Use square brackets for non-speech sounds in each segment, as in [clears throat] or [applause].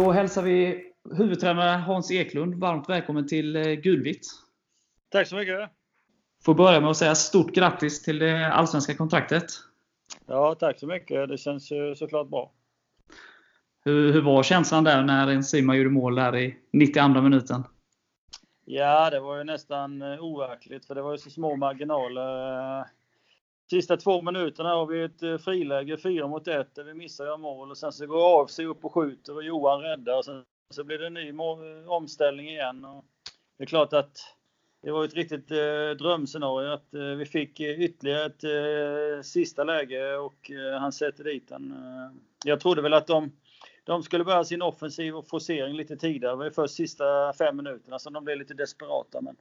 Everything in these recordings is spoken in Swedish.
Då hälsar vi huvudtränare Hans Eklund varmt välkommen till eh, Gulvitt. Tack så mycket. Får börja med att säga stort grattis till det allsvenska kontraktet. Ja, tack så mycket. Det känns ju såklart bra. Hur, hur var känslan där när Enzima gjorde mål där i 92 minuten? Ja, det var ju nästan eh, overkligt för det var ju så små marginaler. Sista två minuterna har vi ett eh, friläge, fyra mot ett, där vi missar göra mål och sen så går AFC upp och skjuter och Johan räddar och sen så blir det en ny omställning igen. Och det är klart att det var ett riktigt eh, drömscenario att eh, vi fick ytterligare ett eh, sista läge och eh, han sätter dit den. Eh. Jag trodde väl att de, de skulle börja sin offensiv och forcering lite tidigare. Det var ju först sista fem minuterna som de blev lite desperata. Men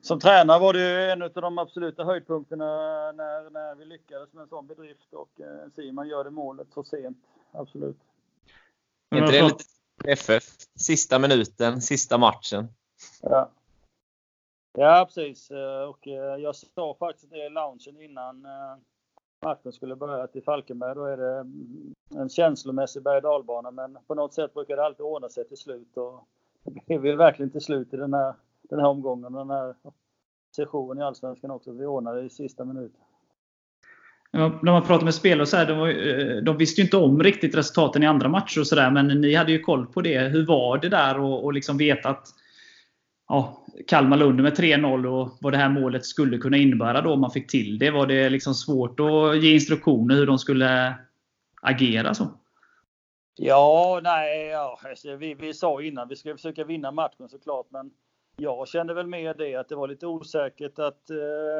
som tränare var det en av de absoluta höjdpunkterna när, när vi lyckades med en sån bedrift och eh, Simon gör det målet så sent. Absolut. Är inte det lite FF? Sista minuten, sista matchen. Ja. Ja, precis. Eh, och eh, jag sa faktiskt det i loungen innan eh, matchen skulle börja till Falkenberg. Då är det mm, en känslomässig berg dalbana men på något sätt brukar det alltid ordna sig till slut. Och [laughs] det blev verkligen till slut i den här den här omgången, den här sessionen i Allsvenskan också. Vi ordnade i sista minuten. När man pratar med spelare så här, de, eh, de, visste ju inte om riktigt resultaten i andra matcher och sådär, men ni hade ju koll på det. Hur var det där och, och liksom veta att ja, Kalmar-Lund med 3-0 och vad det här målet skulle kunna innebära då om man fick till det? Var det liksom svårt att ge instruktioner hur de skulle agera? så? Ja, nej, ja, alltså, vi, vi sa innan vi skulle försöka vinna matchen såklart, men jag kände väl mer det att det var lite osäkert att eh,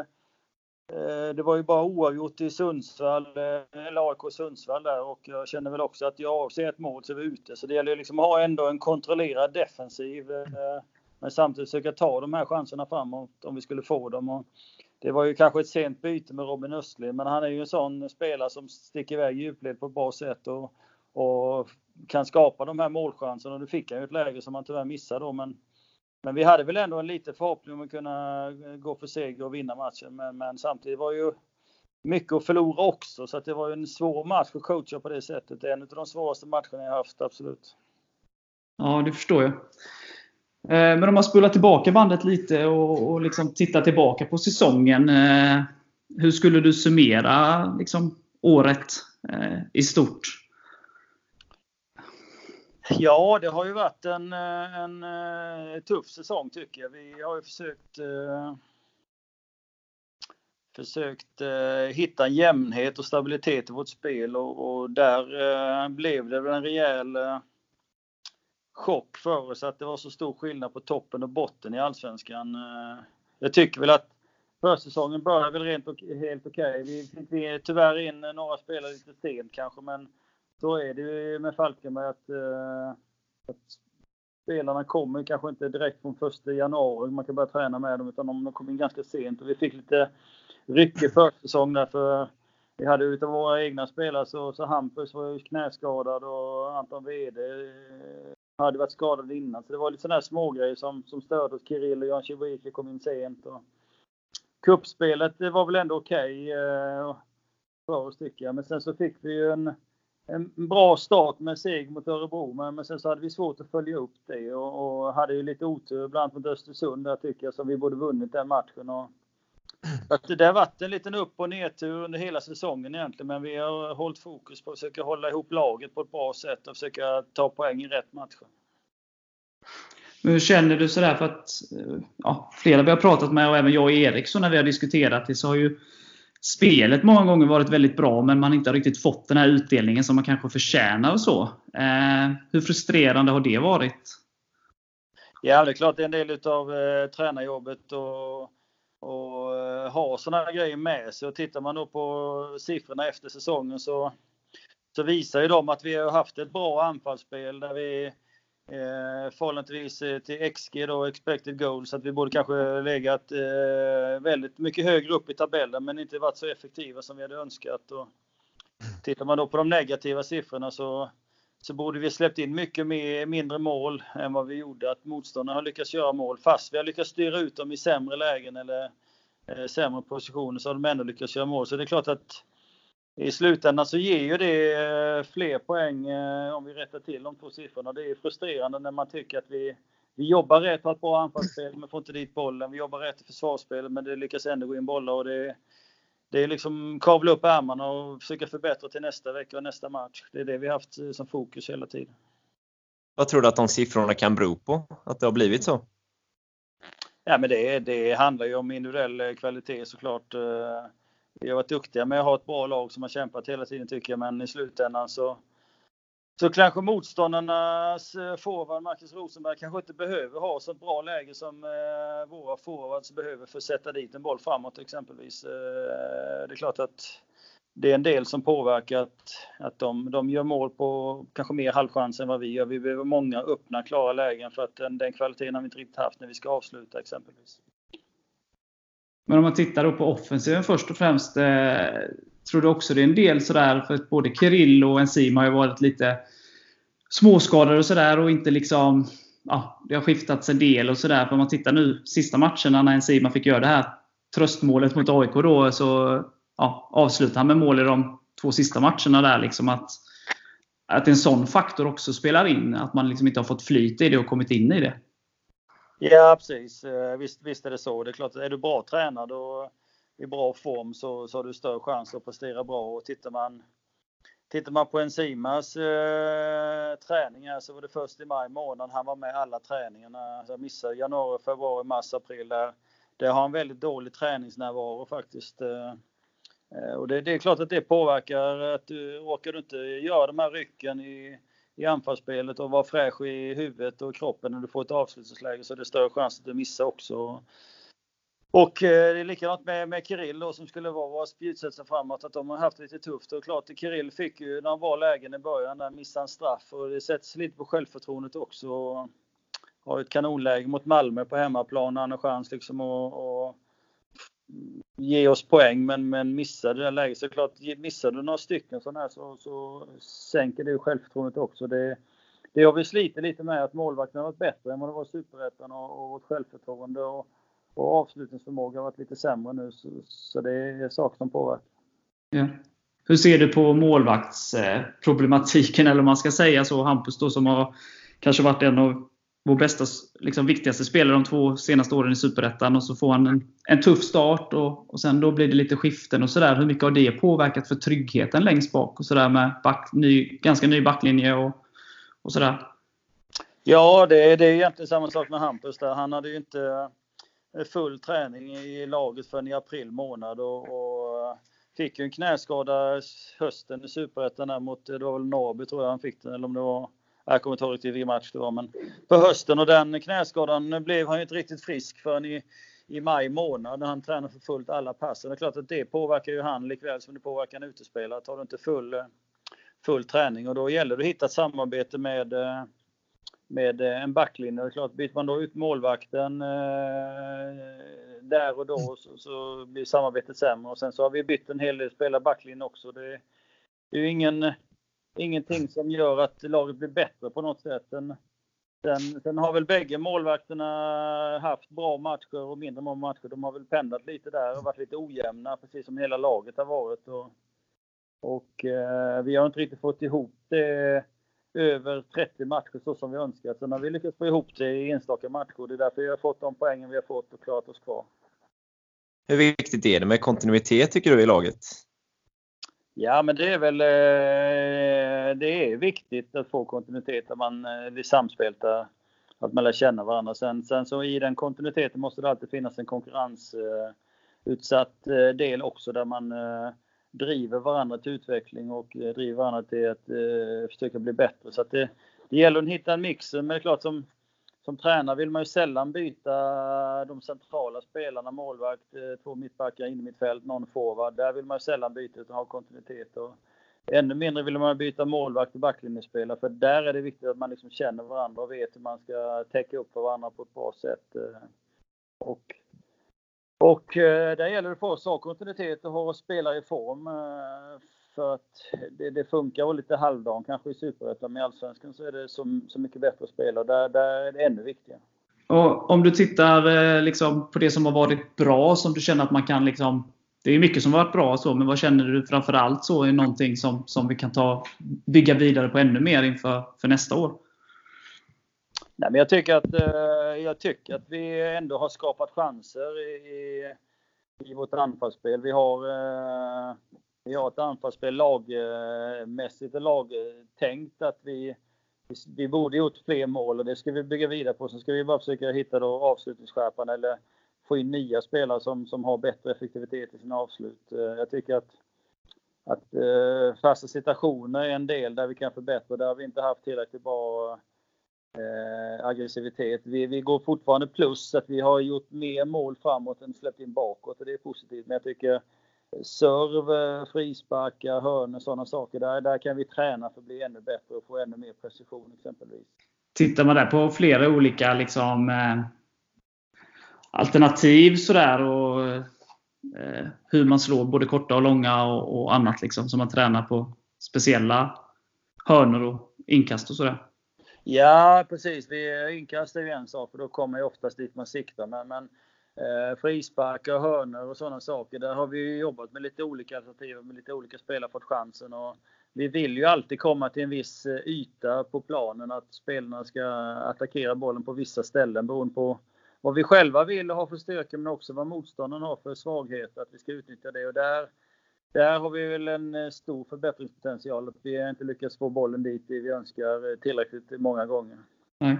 eh det var ju bara oavgjort i Sundsvall, eh, eller AIK Sundsvall där och jag kände väl också att jag avser ett mål så är vi ute. Så det gäller ju liksom att ha ändå en kontrollerad defensiv. Eh, men samtidigt försöka ta de här chanserna framåt om vi skulle få dem. Och det var ju kanske ett sent byte med Robin Östling, men han är ju en sån spelare som sticker iväg i djupled på ett bra sätt och, och kan skapa de här målchanserna. Och nu fick han ju ett läge som han tyvärr missade då, men men vi hade väl ändå en liten förhoppning om att kunna eh, gå för seger och vinna matchen. Men, men samtidigt var ju mycket att förlora också, så att det var en svår match att coacha på det sättet. Det är en av de svåraste matcherna jag haft, absolut. Ja, det förstår jag. Eh, men om man spolar tillbaka bandet lite och, och liksom tittar tillbaka på säsongen. Eh, hur skulle du summera liksom, året i stort? Ja, det har ju varit en, eh, en, en tuff säsong tycker jag. Vi har ju försökt eh, försökt eh, hitta en jämnhet och stabilitet i vårt spel och, och där eh, blev det väl en rejäl eh, chock för oss att det var så stor skillnad på toppen och botten i Allsvenskan. Eh, jag tycker väl att försäsongen började väl rent och, helt okej. Okay. Vi fick tyvärr in några spelare lite sent kanske men så är det ju med Falkenberg att, eh, att spelarna kommer kanske inte direkt från 1 januari. Man kan börja träna med dem utan de kom in ganska sent och vi fick lite ryckig försäsong därför vi hade utav våra egna spelare så, så Hampus var ju knäskadad och Anton Wede eh, hade varit skadad innan. Så det var lite sådana här smågrejer som, som störde oss. Kirill och Jan Cibuike kom in sent. Och kuppspelet det var väl ändå okej eh, okay, för oss tycker jag. Men sen så fick vi ju en en bra start med seger mot Örebro, men, men sen så hade vi svårt att följa upp det och, och hade ju lite otur bland annat mot Östersund där tycker jag som vi borde vunnit den matchen. Och, att det har varit en liten upp och nedtur under hela säsongen egentligen, men vi har hållit fokus på att försöka hålla ihop laget på ett bra sätt och försöka ta poäng i rätt matcher. hur känner du sådär för att ja, flera vi har pratat med och även jag och Erik så när vi har diskuterat det så har ju spelet många gånger varit väldigt bra, men man inte har riktigt fått den här utdelningen som man kanske förtjänar och så. Eh, hur frustrerande har det varit? Ja, det är klart det är en del av eh, tränarjobbet och, och eh, ha sådana här grejer med sig. Och tittar man då på siffrorna efter säsongen så, så visar ju de att vi har haft ett bra anfallsspel där vi eh, förhållandevis eh, till XG då, expected goals, att vi borde kanske legat eh, väldigt mycket högre upp i tabellen men inte varit så effektiva som vi hade önskat. Och tittar man då på de negativa siffrorna så, så borde vi släppt in mycket mer, mindre mål än vad vi gjorde. Att motståndarna har lyckats göra mål fast vi har lyckats styra ut dem i sämre lägen eller eh, sämre positioner så har de ändå lyckats göra mål. Så det är klart att i slutändan så ger ju det eh, fler poäng eh, om vi rättar till de två siffrorna. Det är frustrerande när man tycker att vi, vi jobbar rätt, har ett bra anfallsspel, men får inte dit bollen. Vi jobbar rätt i försvarsspelet, men det lyckas ändå gå in bollar. Och det, det är liksom kavla upp ärmarna och försöka förbättra till nästa vecka och nästa match. Det är det vi haft eh, som fokus hela tiden. Vad tror du att de siffrorna kan bero på? Att det har blivit så? Ja, men det, det handlar ju om individuell kvalitet såklart. Vi har varit duktiga med att ha ett bra lag som har kämpat hela tiden tycker jag, men i slutändan så, så kanske motståndarnas eh, forward Marcus Rosenberg kanske inte behöver ha så bra läge som eh, våra forwards behöver för att sätta dit en boll framåt exempelvis. Eh, det är klart att det är en del som påverkar att, att de, de gör mål på kanske mer halvchans än vad vi gör. Vi behöver många öppna, klara lägen för att den, den kvaliteten har vi inte riktigt haft när vi ska avsluta exempelvis. Men om man tittar då på offensiven först och främst. Eh, tror du också det är en del sådär, för att både Kirill och Enzim har ju varit lite småskadade och sådär och inte liksom... Ja, det har skiftats en del och sådär. För om man tittar nu sista matcherna när Enzima fick göra det här tröstmålet mot AIK då, så ja, avslutade han med mål i de två sista matcherna där. Liksom att, att en sån faktor också spelar in. Att man liksom inte har fått flyt i det och kommit in i det. Ja, precis. Eh, visst, visst är det så. Det är klart, är du bra tränad och i bra form så, så har du större chans att prestera bra. Och tittar man, tittar man på Enzimas eh, träningar så var det först i maj månad han var med alla träningarna. Alltså jag missade januari, februari, mars, april. Där, där har han väldigt dålig träningsnärvaro faktiskt. Eh, eh och det, det, är klart att det påverkar. att du Orkar du inte göra de här rycken i i anfallsspelet och vara fräsch i huvudet och kroppen när du får ett avslutningsläge så är det större chans att du missar också. Och eh, det är likadant med, med Kirill då, som skulle vara vår spjutspetsen framåt, att de har haft lite tufft. Och klart, Kirill fick ju när han var lägen i början, där missade han straff och det sätts lite på självförtroendet också. Har ett kanonläge mot Malmö på hemmaplan, han har chans liksom att ge oss poäng men, men missade det läget. Så klart, missar du några stycken sådana här så, så sänker det självförtroendet också. Det, det har vi slitit lite med, att målvakten har varit bättre än vad det var i Superettan och, och vårt självförtroende och, och avslutningsförmåga har varit lite sämre nu. Så, så det är saker som påverkar. Ja. Hur ser du på målvaktsproblematiken, eller om man ska säga så? Hampus då som har kanske varit en av vår bästa, liksom, viktigaste spelare de två senaste åren i Superettan och så får han en, en tuff start och, och sen då blir det lite skiften och sådär. Hur mycket har det påverkat för tryggheten längst bak och sådär med back, ny, ganska ny backlinje och, och sådär? Ja, det, det är egentligen samma sak med Hampus där. Han hade ju inte eh, full träning i laget förrän i april månad och, och eh, fick ju en knäskada hösten i Superettan mot, det var väl Norrby tror jag han fick den, eller om det var jag kommer inte ihåg riktigt vilken match det var, men på hösten och den knäskadan blev han ju inte riktigt frisk förrän i, i maj månad när han tränar för fullt alla passen. Det är klart att det påverkar ju han likväl som det påverkar en utespelare. Tar du inte full, full träning och då gäller det att hitta ett samarbete med, med en backlinje. Det är klart, byter man då ut målvakten eh, där och då så, så, blir samarbetet sämre. Och sen så har vi bytt en hel del spelare backlinjen också. Det, det är ju ingen ingenting som gör att laget blir bättre på något sätt. Sen, sen, sen har väl bägge målvakterna haft bra matcher och mindre bra matcher. De har väl pendlat lite där och varit lite ojämna, precis som hela laget har varit. Och, och eh, vi har inte riktigt fått ihop det över 30 matcher så som vi önskat. Sen har vi lyckats få ihop det i enstaka matcher. Det är därför vi har fått de poängen vi har fått och klarat oss kvar. Hur viktigt är det med kontinuitet tycker du i laget? Ja, men det är väl eh, Eh, det är viktigt att få kontinuitet, att man eh, blir samspelta, att man lär känna varandra. Sen, sen så i den kontinuiteten måste det alltid finnas en konkurrensutsatt eh, del också där man driver varandra till utveckling och driver varandra till att försöka bli bättre. Så att det, det gäller att hitta en mix. Men det är klart som som tränare vill man ju sällan byta de centrala spelarna, målvakt, två mittbackar, in i mitt fält, någon forward. Där vill man ju sällan byta utan ha kontinuitet. Och ännu mindre vill man byta målvakt och backlinjespelare för där är det viktigt att man liksom känner varandra och vet hur man ska täcka upp för varandra på ett bra sätt. Eh, och, och eh, där gäller det för oss att ha kontinuitet och ha spelare i form eh, för att det, det funkar lite halvdan kanske i Superettan, men i Allsvenskan så är det så, så mycket bättre att spela och där, där är det ännu viktigare. Och om du tittar liksom, på det som har varit bra, som du känner att man kan liksom, det är mycket som har varit bra, så, men vad känner du framförallt så är någonting som, som vi kan ta, bygga vidare på ännu mer inför för nästa år? Nej, men jag, tycker att, eh, jag tycker att vi ändå har skapat chanser i, i vårt anfallsspel. Vi har, eh, vi har ett anfallsspel lagmässigt eh, och lagtänkt att vi, vi borde gjort fler mål och det ska vi bygga vidare på. Sen ska vi bara försöka hitta då avslutningsskärpan eller få in nya spelare som, som har bättre effektivitet i sina avslut. Eh, jag tycker att, att eh, fasta situationer är en del där vi kan förbättra. Där har vi inte haft tillräckligt bra eh, aggressivitet. Vi, vi går fortfarande plus, att vi har gjort mer mål framåt än släppt in bakåt och det är positivt. Men jag tycker serv, eh, frisparkar, hörnor, sådana saker. Där, där kan vi träna för att bli ännu bättre och få ännu mer precision exempelvis. Tittar man där på flera olika liksom, eh, alternativ sådär och eh, hur man slår både korta och långa och, och annat liksom, som man tränar på speciella hörnor och inkast och sådär? Ja, precis. Vi, inkast är ju en sak, för då kommer ju oftast dit man siktar. Men, men eh, frisparkar, hörnor och sådana saker, där har vi jobbat med lite olika alternativ, med lite olika spelare fått chansen. Och vi vill ju alltid komma till en viss eh, yta på planen, att spelarna ska attackera bollen på vissa ställen beroende på vad vi själva vill ha för styrka, men också vad motståndaren har för svaghet. att vi ska utnyttja det. Och där där har vi väl en eh, stor förbättringspotential. Att vi inte lyckats få bollen dit vi önskar eh, tillräckligt många gånger. Nej.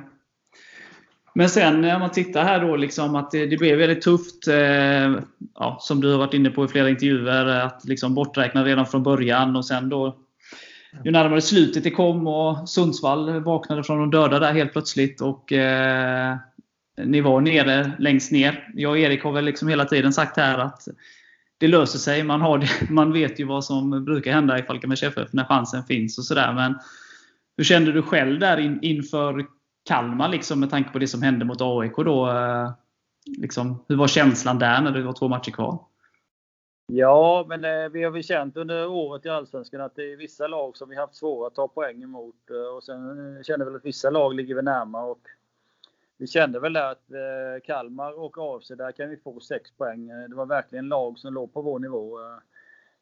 Men sen eh, när man tittar här då, liksom att det, det blev väldigt tufft, eh, ja, som du har varit inne på i flera intervjuer, att liksom borträkna redan från början och sen då ju närmare slutet det kom och Sundsvall vaknade från de döda där helt plötsligt och eh, ni var nere längst ner. Jag och Erik har väl liksom hela tiden sagt här att det löser sig. Man, har det, [laughs] man vet ju vad som brukar hända i Falkenbergs FF när chansen finns och sådär. Men hur kände du själv där in, inför Kalmar liksom, med tanke på det som hände mot AIK då? Eh, liksom, hur var känslan där när det var två matcher kvar? Ja, men eh, vi har väl känt under året i Allsvenskan att det är vissa lag som vi haft svårare att ta poäng emot. Eh, och sen eh, känner vi väl att vissa lag ligger vi närmare. Och vi kände väl att eh, Kalmar och AFC, där kan vi få 6 poäng. Eh, det var verkligen lag som låg på vår nivå.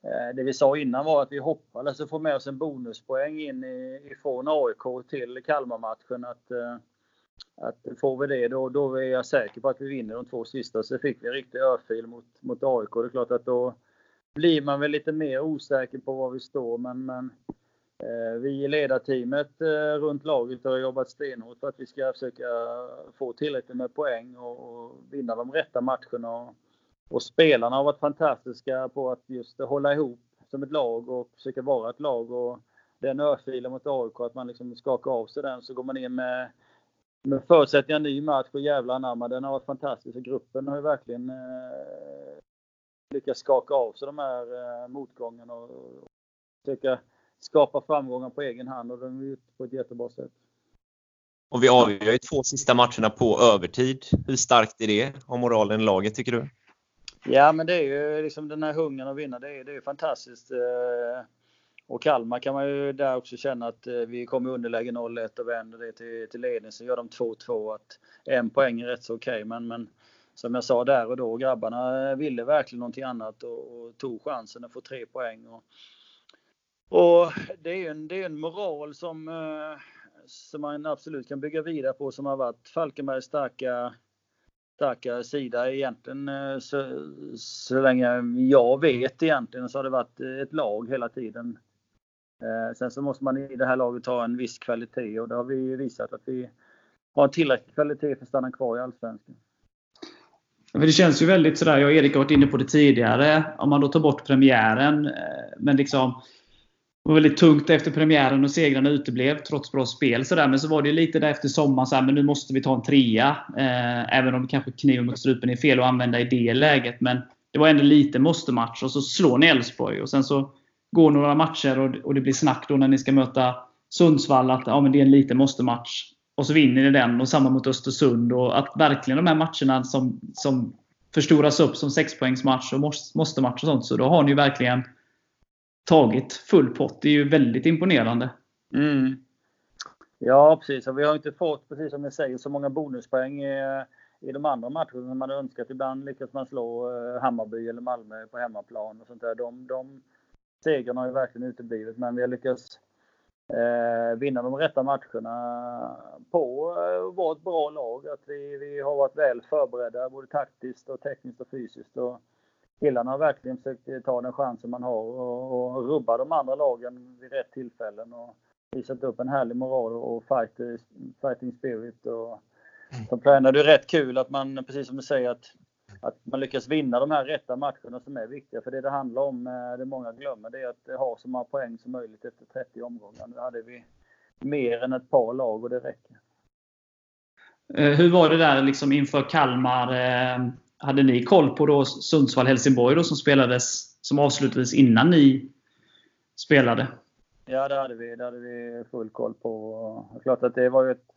Eh, det vi sa innan var att vi hoppades att få med oss en bonuspoäng in ifrån AIK till Kalmarmatchen. Att, att får vi det, då, då är jag säker på att vi vinner de två sista. Så fick vi en riktig örfil mot, mot AIK. Det är klart att då blir man väl lite mer osäker på var vi står. Men, men Eh, vi i ledarteamet eh, runt laget har jobbat stenhårt för att vi ska försöka få tillräckligt med poäng och, vinna de rätta matcherna. Och spelarna har varit fantastiska på att just hålla ihop som ett lag och försöka vara ett lag. Och den örfilen mot AIK, att man liksom skakar av sig den, så går man in med, med förutsättningar ny match och jävla anamma. Den har varit fantastisk. Och gruppen har ju verkligen eh, lyckats skaka av sig de här eh, motgångarna och, och försöka skapa framgångar på egen hand och de har gjort på ett jättebra sätt. Och vi avgör ju två sista matcherna på övertid. Hur starkt är det? Har moralen i laget tycker du? Ja, men det är ju liksom den här hungern att vinna. Det är, det är fantastiskt. Eh, och Kalmar kan man ju där också känna att eh, vi kommer underläge 0-1 och vänder det till, till ledning. Så gör de 2-2. Att en poäng är rätt så okej. Okay. Men, men som jag sa där och då, grabbarna ville verkligen någonting annat och, och tog chansen att få tre poäng. Och, och det är ju en, det är en moral som, eh, som man absolut kan bygga vidare på som har varit Falkenbergs starka, starka sida egentligen eh, så, så länge jag vet egentligen så har det varit eh, ett lag hela tiden. Sen så måste man i det här laget ha en viss kvalitet och det har vi visat att vi har tillräcklig kvalitet för att stanna kvar i Allsvenskan. Det känns ju väldigt sådär, jag och Erik har varit inne på det tidigare, om man då tar bort premiären. Men liksom var väldigt tungt efter premiären och segrarna uteblev trots bra spel. Så där. Men så var det lite där efter sommaren, så här, men nu måste vi ta en trea. Eh, även om kanske kniven mot strupen är fel att använda i det läget. Men det var ändå lite måste-match. Och så slår ni Elfsborg. Och sen så går några matcher och, och det blir snack då när ni ska möta Sundsvall att ja, men det är en liten måste-match. Och så vinner ni den. Och samma mot Östersund. Och att verkligen de här matcherna som, som förstoras upp som sexpoängsmatch och måste-match och sånt. Så då har ni ju verkligen tagit full pott. Det är ju väldigt imponerande. Mm. Ja, precis. Och vi har inte fått, precis som ni säger, så många bonuspoäng i, i de andra matcherna som man hade önskat. Ibland lyckas man slå eh, Hammarby eller Malmö på hemmaplan och sånt där. De, de segrarna har ju verkligen uteblivit, men vi har lyckats eh, vinna de rätta matcherna på att vara ett bra lag. Att vi, vi har varit väl förberedda både taktiskt och tekniskt och fysiskt. Och killarna har verkligen försökt ta den chansen man har och, och rubba de andra lagen vid rätt tillfällen. Och visat upp en härlig moral och fight, fighting spirit. Och, som tränare det är rätt kul att man, precis som du säger, att, att man lyckas vinna de här rätta matcherna som är viktiga. För det det handlar om, eh, det många glömmer, det är att ha så många poäng som möjligt efter 30 omgångar. Nu hade vi mer än ett par lag och det räcker. Eh, hur var det där liksom inför Kalmar? Hade ni koll på då Sundsvall-Helsingborg som spelades, som avslutades innan ni spelade? Ja, det hade vi. Det hade vi full koll på. Klart att det var ju ett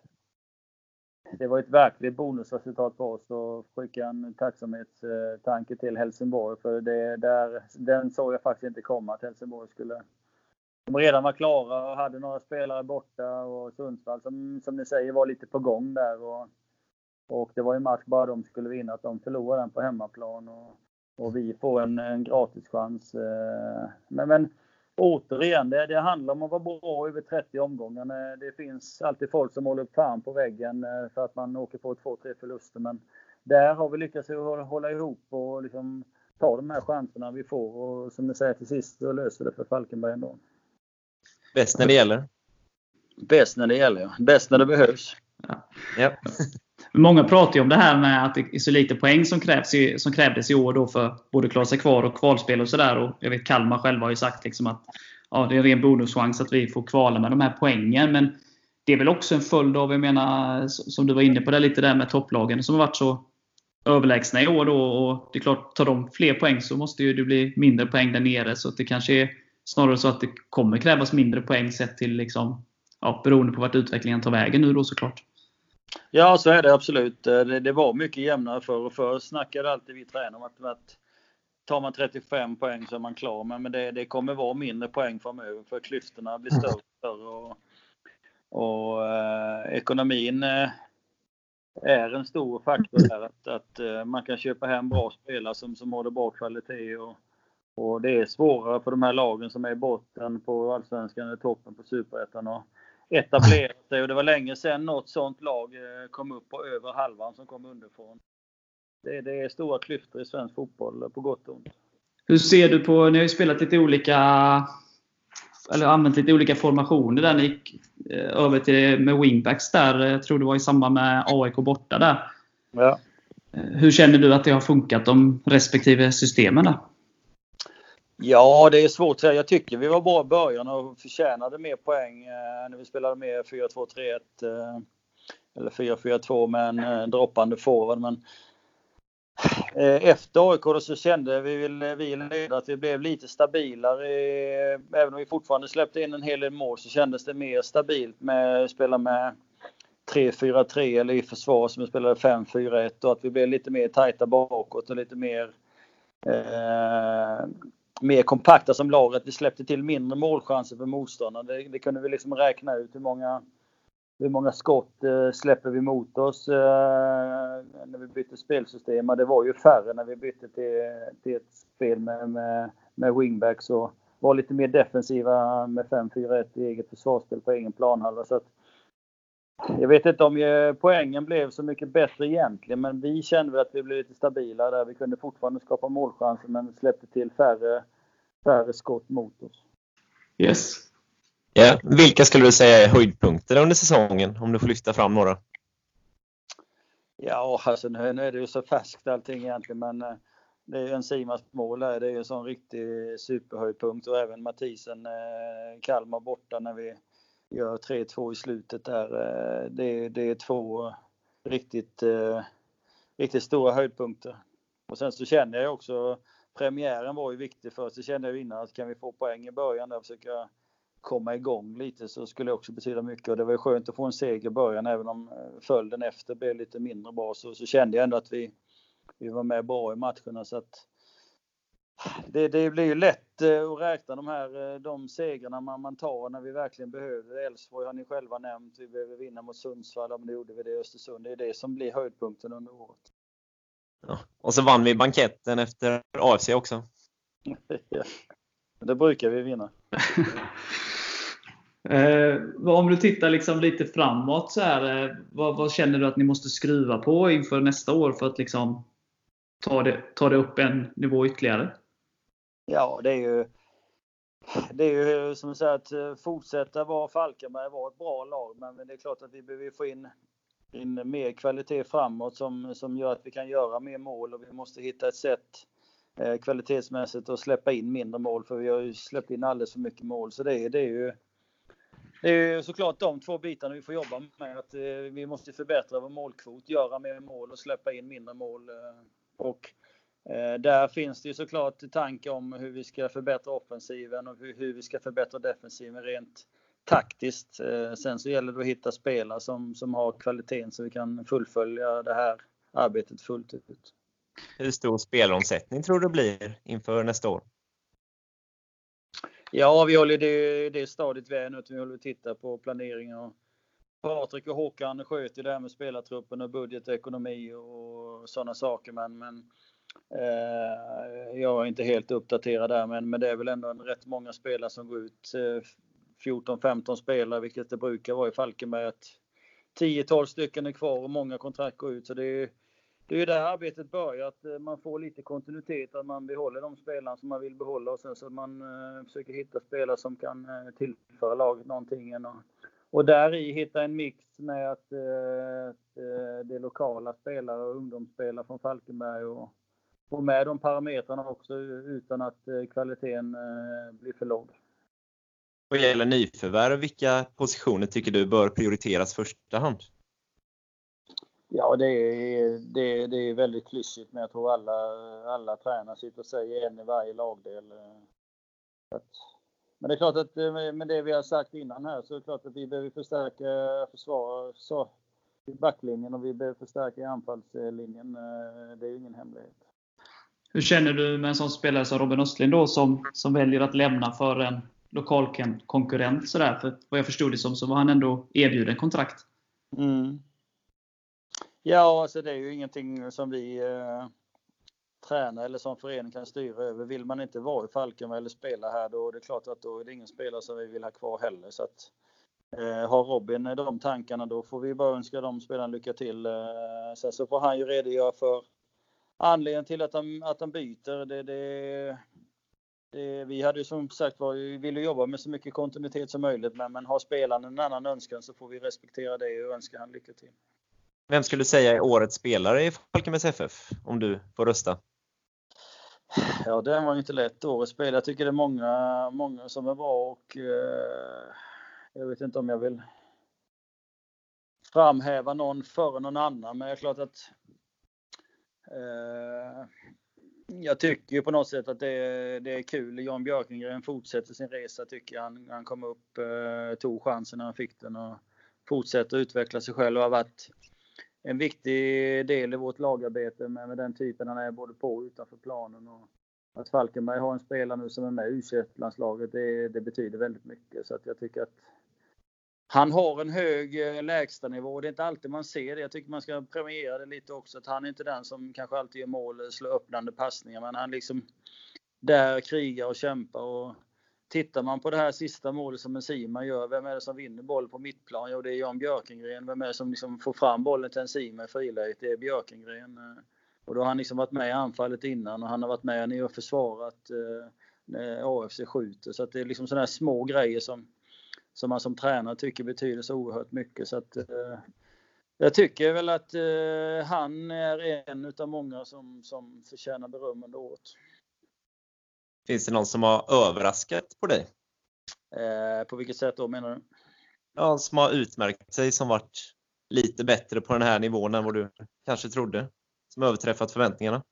det var ett verkligt bonusresultat på oss och skicka en tacksamhetstanke till Helsingborg. För det där, den såg jag faktiskt inte komma att Helsingborg skulle... De redan var klara och hade några spelare borta och Sundsvall som, som ni säger var lite på gång där. Och, och det var ju match bara de skulle vinna, att de förlorade den på hemmaplan. Och, och vi får en, en gratischans. Eh, men, men återigen, det, det handlar om att vara bra över 30 omgångar. Det finns alltid folk som håller upp fan på väggen eh, för att man åker på två, tre förluster. Men där har vi lyckats hålla ihop och liksom ta de här chanserna vi får. Och som ni säger, till sist så löser det för Falkenberg ändå. Bäst när det gäller? Bäst när det gäller, ja. Bäst när det behövs. Ja. ja. Många pratar ju om det här med att det är så lite poäng som, krävs i, som krävdes i år då för både klara sig kvar och kvalspel och sådär. Jag vet Kalmar själva har ju sagt liksom att ja, det är en ren bonuschans att vi får kvala med de här poängen. Men det är väl också en följd av, jag menar, som du var inne på det lite där med topplagen som har varit så överlägsna i år. Då, och det är klart, tar de fler poäng så måste ju det bli mindre poäng där nere. Så det kanske är snarare så att det kommer krävas mindre poäng sett till, liksom, ja, beroende på vart utvecklingen tar vägen nu då såklart. Ja, så är det absolut. Eh, det, det var mycket jämnare förr och förr snackade alltid vi tränare om att, att tar man 35 poäng så är man klar. Men, men det, det kommer vara mindre poäng framöver för klyftorna blir större och större. Och, och eh, ekonomin eh, är en stor faktor där. Att, att eh, man kan köpa hem bra spelare som, som håller bra kvalitet. Och, och det är svårare för de här lagen som är i botten på Allsvenskan eller toppen på Superettan etablerat sig och det var länge sedan något sånt lag eh, kom upp på över halvan som kom underifrån. Det, det är stora klyftor i svensk fotboll, eh, på gott och ont. Hur ser du på, ni har ju spelat lite olika, eller använt lite olika formationer där ni gick eh, över till med wingbacks där. Jag tror det var i samband med AIK borta där. Ja. Hur känner du att det har funkat, de respektive systemen där? Ja, det är svårt att säga. Jag tycker vi var bra i början och förtjänade mer poäng eh, när vi spelade med 4-2-3-1 eh, eller 4-4-2 med en eh, droppande forward. Men eh, efter AIK så kände vi, vi ledare att vi blev lite stabilare. Eh, även om vi fortfarande släppte in en hel del mål så kändes det mer stabilt med att spela med 3-4-3 eller i försvar som vi spelade 5-4-1 och att vi blev lite mer tajta bakåt och lite mer eh, mer kompakta som lag, att vi släppte till mindre målchanser för motståndarna. Det, det kunde vi liksom räkna ut hur många, hur många skott eh, släpper vi mot oss eh, när vi bytte spelsystem. Det var ju färre när vi bytte till, till ett spel med, med, med wingbacks och var lite mer defensiva med 5-4-1 i eget försvarsspel på egen planhalva. Så att, jag vet inte om eh, poängen blev så mycket bättre egentligen, men vi kände att vi blev lite stabila där. Vi kunde fortfarande skapa målchanser, men släppte till färre, färre skott mot oss. Yes. Ja, vilka skulle du säga är höjdpunkter under säsongen, om du får lyfta fram några? Ja, alltså nu, nu är det ju så färskt allting egentligen, men eh, det är ju en Simas mål där. Det är ju en sån riktig superhöjdpunkt och även Mathisen, eh, Kalmar borta när vi gör 3-2 i slutet där. Eh, det, det är två riktigt, eh, riktigt stora höjdpunkter. Och sen så känner jag också, premiären var ju viktig för oss. Det kände jag innan att kan vi få poäng i början och försöka komma igång lite så skulle det också betyda mycket. Och det var ju skönt att få en seger i början även om eh, följden efter blev lite mindre bra så, så kände jag ändå att vi, vi var med bra i matcherna. Så att det, det blir ju lätt eh, att räkna de här eh, de segrarna man, man tar när vi verkligen behöver. Elfsborg har ni själva nämnt. Vi behöver vinna mot Sundsvall. Men det gjorde vi det i Östersund. Det är det som blir höjdpunkten under året. Ja. Och så vann vi banketten efter AFC också. [laughs] ja. Det brukar vi vinna. [laughs] eh, om du tittar liksom lite framåt, så här, eh, vad, vad, känner du att ni måste skruva på inför nästa år för att liksom ta, det, ta det upp en nivå ytterligare? Ja, det är ju det är ju som sagt att eh, fortsätta vara Falkenberg, vara ett bra lag, men det är klart att vi behöver få in, in mer kvalitet framåt som, som gör att vi kan göra mer mål och vi måste hitta ett sätt eh, kvalitetsmässigt att släppa in mindre mål för vi har ju släppt in alldeles för mycket mål. Så det är, det är ju det är såklart de två bitarna vi får jobba med. Att eh, vi måste förbättra vår målkvot, göra mer mål och släppa in mindre mål. Eh, och där finns det ju såklart tankar om hur vi ska förbättra offensiven och hur, vi ska förbättra defensiven rent taktiskt. Eh, sen så gäller det att hitta spelare som, som har kvaliteten så vi kan fullfölja det här arbetet fullt ut. Hur stor spelomsättning tror du blir inför nästa år? Ja, vi håller det, det stadiet vi är nu. Vi håller att titta på planering och Patrik och Håkan sköter det här med spelartruppen och budget och ekonomi och sådana saker. Men, men Eh, Eh, jag är inte helt uppdaterad där, men, men det är väl ändå en rätt många spelare som går ut. Eh, 14-15 spelare, vilket det brukar vara i Falkenberg. Att 10-12 stycken är kvar och många kontrakt går ut. Så det är, det är ju där arbetet börjar, att eh, man får lite kontinuitet, att man behåller de spelarna som man vill behålla och sen så att man försöker hitta spelare som kan tillföra laget någonting. Och, och där i hitta en mix med att det är lokala spelare och ungdomsspelare från Falkenberg och få med de parametrarna också utan att eh, kvaliteten eh, blir för låg. Vad gäller nyförvärv, vilka positioner tycker du bör prioriteras första hand? Ja, det är, det, det är väldigt klyschigt, men jag tror alla, alla tränare sitter och säger en i varje lagdel. Eh, men det är klart att med det vi har sagt innan här så är det klart att vi behöver förstärka försvar, så, backlinjen och vi behöver förstärka i anfallslinjen. Det är ju ingen hemlighet. Hur känner du med en sån spelare som Robin Östlind då, som, som väljer att lämna för en lokal konkurrent? Sådär? För vad jag förstod det som så var han ändå erbjuden kontrakt. Mm. Ja, alltså det är ju ingenting som vi eh, tränar eller som förening kan styra över. Vill man inte vara i Falkenberg eller spela här, då är det klart att då är det ingen spelare som vi vill ha kvar heller. Så att, eh, har Robin de tankarna, då får vi bara önska de spelarna lycka till. Eh, sen så får han ju redogöra för anledningen till att han, att han byter, det, det, det, vi hade ju som sagt var, vi ville jobba med så mycket kontinuitet som möjligt, men, men har spelaren en annan önskan så får vi respektera det och önska han lycka till. Vem skulle du säga är årets spelare i Falkenbergs FF, om du får rösta? Ja, det var inte lätt. Årets spelare. Jag tycker det är många, många som är bra och eh, jag vet inte om jag vill framhäva någon före någon annan, men det är klart att Eh, jag tycker ju på något sätt att det, det är kul. Jan Björkengren fortsätter sin resa tycker jag. Han, han kom upp, eh, tog chansen när han fick den och fortsätter utveckla sig själv och har varit en viktig del i vårt lagarbete med, med den typen han är både på och utanför planen. Och att Falkenberg har en spelare nu som är med i U21-landslaget, det, det betyder väldigt mycket. Så att jag tycker att han har en hög eh, lägstanivå. Det är inte alltid man ser det. Jag tycker man ska premiera det lite också. Att han är inte den som kanske alltid gör mål, eh, slår öppnande passningar. Men han liksom där krigar och kämpar. Och tittar man på det här sista målet som Enzima gör. Vem är det som vinner boll på mittplan? Jo, det är Jan Björkengren. Vem är det som liksom får fram bollen till Enzima i friläget? Det är Björkengren. Eh. Och då har han liksom varit med i anfallet innan och han har varit med när och försvarat eh, när AFC skjuter. Så att det är liksom sådana här små grejer som som man som tränare tycker betyder så oerhört mycket. Så att, eh, jag tycker väl att eh, han är en utav många som, som förtjänar beröm under året. Finns det någon som har överraskat på dig? Eh, på vilket sätt då menar du? Ja, som har utmärkt sig, som varit lite bättre på den här nivån än vad du kanske trodde? Som överträffat förväntningarna?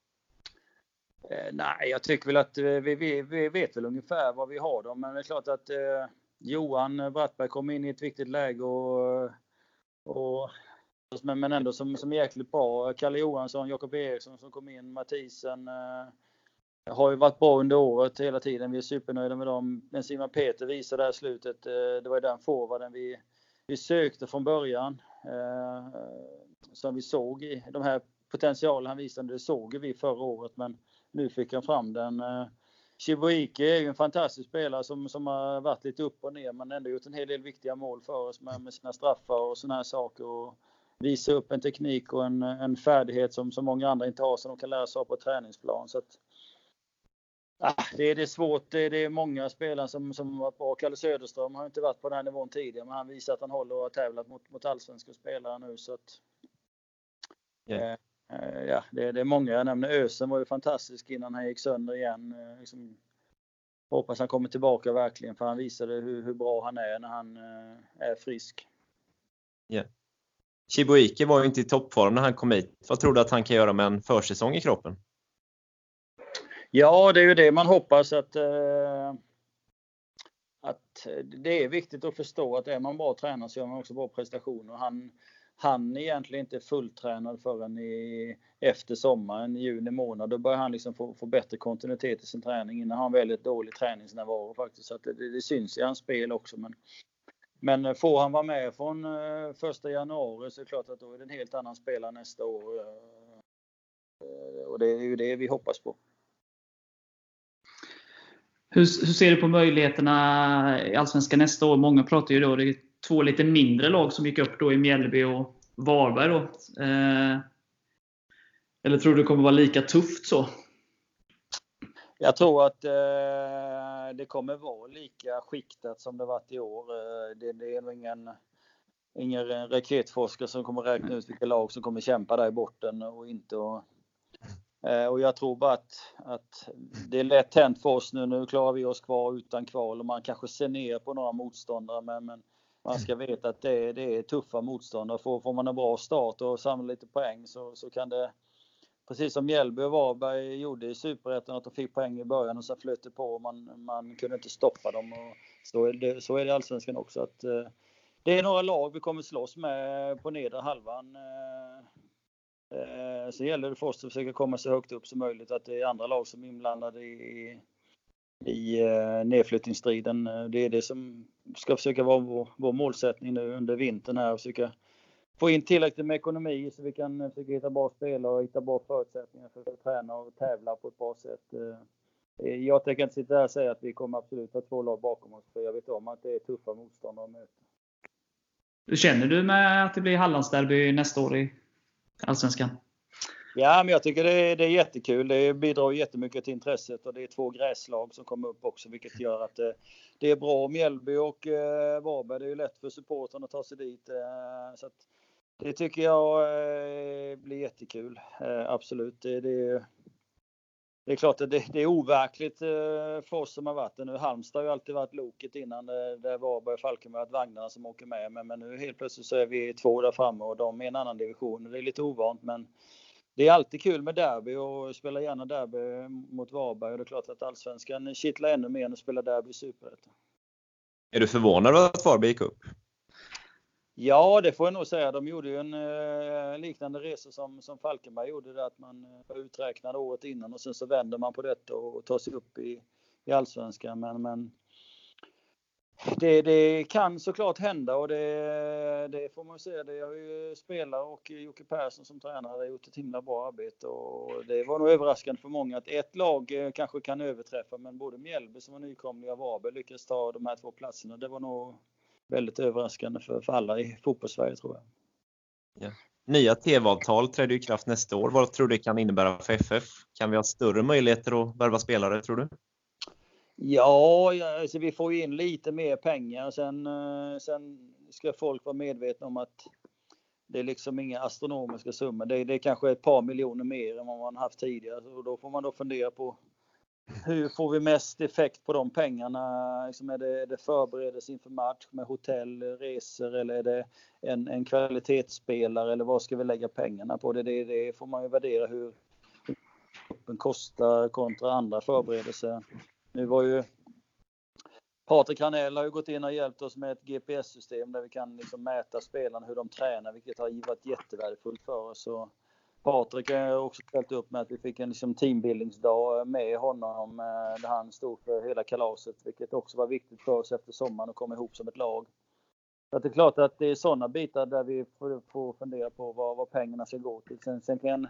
Eh, nej, jag tycker väl att vi, vi, vi, vet väl ungefär vad vi har dem, men det är klart att eh, Johan Brattberg kom in i ett viktigt läge och, och men, men ändå som, som jäkligt bra. Kalle Johansson, Jakob Eriksson som kom in, Mathisen. Eh, har ju varit bra under året hela tiden. Vi är supernöjda med dem. Men Simon Peter visade det här slutet. Eh, det var ju den forwarden vi, vi sökte från början. Eh, som vi såg i de här potentialen han visade, det såg vi förra året. Men nu fick han fram den. Eh, Chibuike är ju en fantastisk spelare som, som har varit lite upp och ner men ändå gjort en hel del viktiga mål för oss med, med sina straffar och sådana här saker. Och visa upp en teknik och en, en färdighet som, som många andra inte har som de kan lära sig av på träningsplan. Så att, ah, det, är, det är svårt. Det är, det är många spelare som, som varit bra. Kalle Söderström har inte varit på den här nivån tidigare men han visar att han håller och har tävlat mot, mot allsvenska spelare nu. Så att, yeah. Eh, ja, det, det, är många. Jag nämner Ösen var ju fantastisk innan han gick sönder igen. Eh, liksom, hoppas han kommer tillbaka verkligen för han visade hur, hur bra han är när han eh, är frisk. Yeah. Chibuike var ju inte i toppform när han kom hit. Vad tror du att han kan göra med en försäsong i kroppen? Ja, det är ju det man hoppas att eh, att det är viktigt att förstå att är man bra tränare så gör man också bra prestationer. Han, han är egentligen inte fulltränad förrän i, efter sommaren, i juni månad. Då börjar han liksom få, få bättre kontinuitet i sin träning. Innan har han väldigt dålig träningsnärvaro faktiskt. Så det, det, det, syns i hans spel också. Men, men eh, får han vara med från eh, 1 januari så är det klart att då är det en helt annan spelare nästa år. Eh, och det är ju det vi hoppas på. Hur, hur, ser du på möjligheterna i Allsvenskan nästa år? Många pratar ju då, det två lite mindre lag som gick upp då i Mjällby och Varberg. Då. Eh, eller tror du det kommer vara lika tufft så? Jag tror att eh, det kommer vara lika skiktat som det varit i år. Eh, det, det är nog ingen, ingen raketforskare som kommer räkna ut vilka lag som kommer kämpa där i botten och inte. Och, eh, och jag tror bara att, att det är lätt hänt för oss nu. Nu klarar vi oss kvar utan kval och man kanske ser ner på några motståndare. Men, men man ska veta att det, det är tuffa motståndare. Får, får man en bra start och samlar lite poäng så, så kan det, precis som Mjällby och Varberg gjorde i Superettan, att de fick poäng i början och sen flöt det på och man, man kunde inte stoppa dem. Och så, är det, så är det i Allsvenskan också. Att, eh, det är några lag vi kommer slåss med på nedre halvan. Eh, eh, så gäller det för oss att försöka komma så högt upp som möjligt, att det är andra lag som är inblandade i, i eh, nedflyttningsstriden. Eh, det är det som ska försöka vara vår, vår målsättning nu under vintern här. Försöka få in tillräckligt med ekonomi så vi kan eh, försöka hitta bra spelare och hitta bra förutsättningar för att träna och tävla på ett bra sätt. Jag tänker inte sitta här och säga att vi kommer absolut ha två lag bakom oss, för jag vet om att det är tuffa motståndare att möta. Hur känner du med att det blir Hallandsderby nästa år i Allsvenskan? Ja, men jag tycker det är, det är jättekul. Det bidrar jättemycket till intresset och det är två gräslag som kommer upp också, vilket gör att det, det är bra. Mjällby och eh, Varberg, det är ju lätt för supportrarna att ta sig dit. Eh, så det tycker jag eh, blir jättekul. Eh, absolut. Det, det, det, är klart att det, det är overkligt eh, för oss som har varit det nu. Halmstad har ju alltid varit loket innan eh, där Varberg och Falkenberg, har vagnarna som åker med. Men, men nu helt plötsligt så är vi två där framme och de är i en annan division. Det är lite ovant men det är alltid kul med derby och spela gärna derby mot Varberg. Och det är klart att allsvenskan kittlar ännu mer än att spela derby i Superettan. Är du förvånad över att Varberg gick upp? Ja, det får jag nog säga. De gjorde ju en eh, liknande resa som, som Falkenberg gjorde, där att man eh, var uträknad året innan och sen så vänder man på detta och tar sig upp i, i allsvenskan. Men, men det, det, kan såklart hända och det, det får man säga. Det har ju spelare och Jocke Persson som tränare gjort ett himla bra arbete och det var nog överraskande för många att ett lag eh, kanske kan överträffa men både Mjällby som var nykomlingar och Varberg lyckades ta de här två platserna. Det var nog väldigt överraskande för, för alla i fotbollssverige tror jag. Ja. Nya TV-avtal träder i kraft nästa år. Vad tror du det kan innebära för FF? Kan vi ha större möjligheter att värva spelare tror du? Ja, alltså vi får ju in lite mer pengar. Sen, eh, sen ska folk vara medvetna om att det är liksom inga astronomiska summor. Det, det är kanske ett par miljoner mer än vad man haft tidigare. Och då får man då fundera på hur får vi mest effekt på de pengarna? Liksom är, det, är det förberedelse inför match med hotell, resor eller är det en, en kvalitetsspelare eller vad ska vi lägga pengarna på? Det, det, det får man ju värdera hur den kostar kontra andra förberedelser. Nu var ju Patrik Hanell har ju gått in och hjälpt oss med ett GPS-system där vi kan liksom mäta spelarna hur de tränar, vilket har varit jättevärdefullt för oss. Och Patrik har också ställt upp med att vi fick en liksom, teambuildingsdag med honom eh, där han stod för hela kalaset, vilket också var viktigt för oss efter sommaren att komma ihop som ett lag. Så det är klart att det är sådana bitar där vi får, får fundera på vad, vad pengarna ska gå till. Sen, sen kan